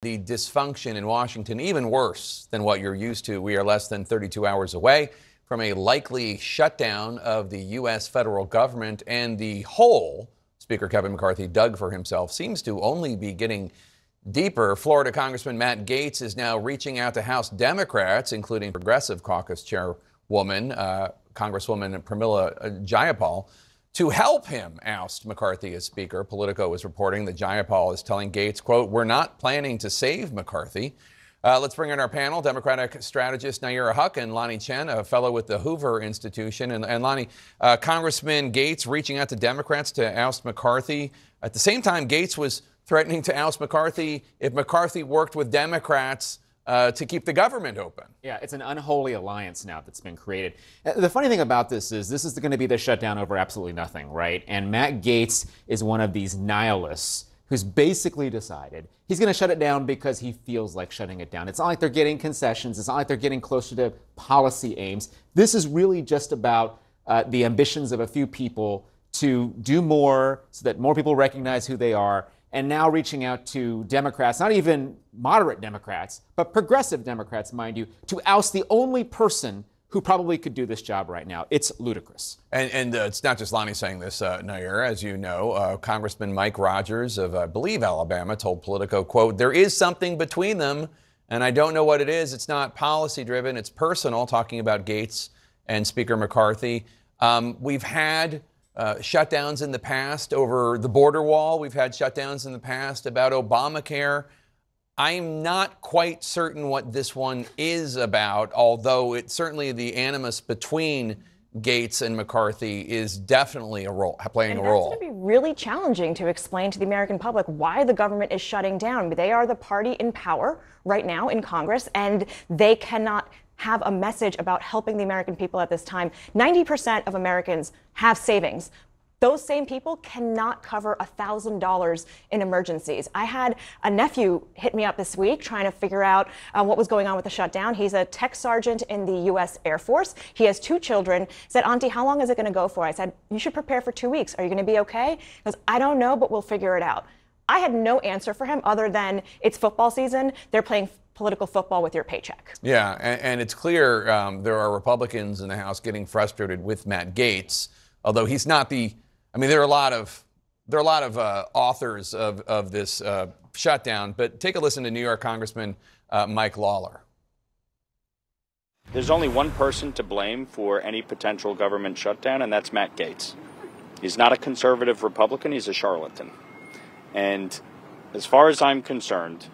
The dysfunction in Washington, even worse than what you're used to. We are less than 32 hours away from a likely shutdown of the U.S. federal government, and the hole Speaker Kevin McCarthy dug for himself seems to only be getting deeper. Florida Congressman Matt Gaetz is now reaching out to House Democrats, including Progressive Caucus Chairwoman, uh, Congresswoman Pramila Jayapal to help him oust McCarthy as Speaker. Politico is reporting that Jayapal is telling Gaetz, quote, we're not planning to save McCarthy. Uh, let's bring in our panel, Democratic strategist Nayyera Haq and Lanhee Chen, a fellow with the Hoover Institution. And, and Lanhee, uh, Congressman Gaetz reaching out to Democrats to oust McCarthy. At the same time, Gaetz was threatening to oust McCarthy if McCarthy worked with Democrats uh, to keep the government open. Yeah, it's an unholy alliance now that's been created. Uh, the funny thing about this is this is going to be the shutdown over absolutely nothing, right? And Matt Gaetz is one of these nihilists who's basically decided he's going to shut it down because he feels like shutting it down. It's not like they're getting concessions. It's not like they're getting closer to policy aims. This is really just about uh, the ambitions of a few people to do more so that more people recognize who they are and now reaching out to Democrats, not even moderate Democrats, but progressive Democrats, mind you, to oust the only person who probably could do this job right now. It's ludicrous. And, and uh, it's not just Lanhee saying this, uh, Nair. As you know, uh, Congressman Mike Rogers of, I believe, Alabama told Politico, quote, there is something between them, and I don't know what it is. It's not policy driven, it's personal, talking about Gaetz and Speaker McCarthy. Um, we've had uh, shutdowns in the past over the border wall. We've had shutdowns in the past about Obamacare. I'm not quite certain what this one is about, although it certainly the animus between Gaetz and McCarthy is definitely a role playing and a role. It's going to be really challenging to explain to the American public why the government is shutting down. They are the party in power right now in Congress, and they cannot have a message about helping the American people at this time. 90% of Americans have savings. Those same people cannot cover $1,000 in emergencies. I had a nephew hit me up this week trying to figure out uh, what was going on with the shutdown. He's a tech sergeant in the U.S. Air Force. He has two children. Said, Auntie, how long is it going to go for? I said, You should prepare for two weeks. Are you going to be okay? He goes, I don't know, but we'll figure it out. I had no answer for him other than it's football season. They're playing political football with your paycheck. Yeah, and, and it's clear um, there are Republicans in the House getting frustrated with Matt Gaetz, although he's not the. I mean, there are a lot of there are a lot of uh, authors of of this uh, shutdown, but take a listen to New York Congressman uh, Mike Lawler. There's only one person to blame for any potential government shutdown, and that's Matt Gaetz. He's not a conservative Republican; he's a charlatan. And as far as I'm concerned,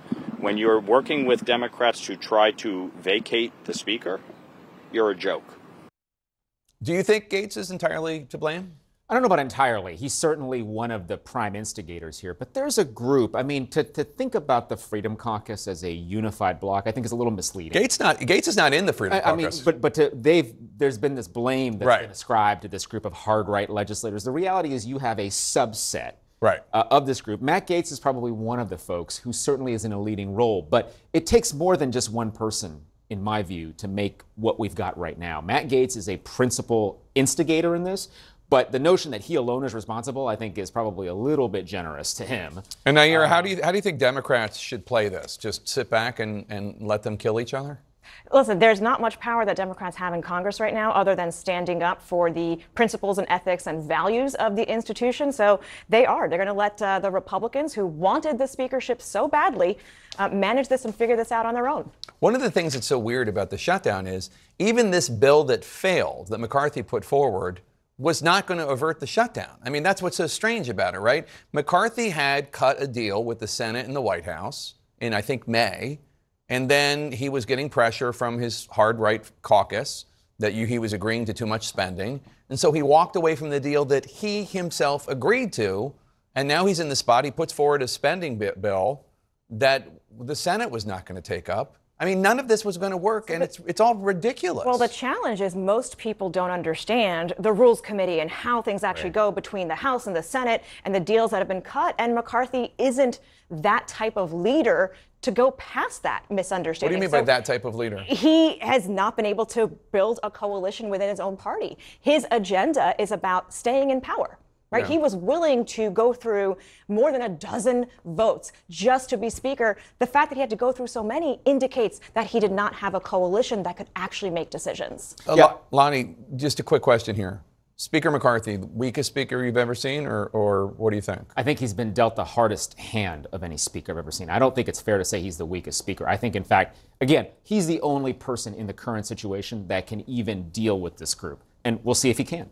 when you're working with Democrats to try to vacate the speaker, you're a joke. Do you think Gaetz is entirely to blame? I don't know about entirely. He's certainly one of the prime instigators here, but there's a group. I mean, to, to think about the Freedom Caucus as a unified bloc, I think is a little misleading. Gaetz not Gaetz is not in the Freedom I, Caucus. I mean, but but to, they've there's been this blame that's right. been ascribed to this group of hard right legislators. The reality is, you have a subset right. uh, of this group. Matt Gaetz is probably one of the folks who certainly is in a leading role, but it takes more than just one person, in my view, to make what we've got right now. Matt Gaetz is a principal instigator in this. But the notion that he alone is responsible, I think, is probably a little bit generous to him. And Nayyera, um, how do you how do you think Democrats should play this? Just sit back and, and let them kill each other? Listen, there's not much power that Democrats have in Congress right now other than standing up for the principles and ethics and values of the institution. So they are. They're going to let uh, the Republicans who wanted the speakership so badly uh, manage this and figure this out on their own. One of the things that's so weird about the shutdown is even this bill that failed, that McCarthy put forward, was not going to avert the shutdown. I mean, that's what's so strange about it, right? McCarthy had cut a deal with the Senate and the White House in, I think, May. And then he was getting pressure from his hard right caucus that you, he was agreeing to too much spending. And so he walked away from the deal that he himself agreed to. And now he's in the spot. He puts forward a spending bill that the Senate was not going to take up. I mean, none of this was going to work, and it's it's all ridiculous. Well, the challenge is most people don't understand the Rules Committee and how things actually right. go between the House and the Senate and the deals that have been cut. And McCarthy isn't that type of leader to go past that misunderstanding. What do you mean so by that type of leader? He has not been able to build a coalition within his own party. His agenda is about staying in power right? He was willing to go through more than a dozen votes just to be Speaker. The fact that he had to go through so many indicates that he did not have a coalition that could actually make decisions. Uh, Yeah. Lanhee, just a quick question here. Speaker McCarthy, weakest speaker you've ever seen, or, or what do you think? I think he's been dealt the hardest hand of any speaker I've ever seen. I don't think it's fair to say he's the weakest speaker. I think, in fact, again, he's the only person in the current situation that can even deal with this group. And we'll see if he can.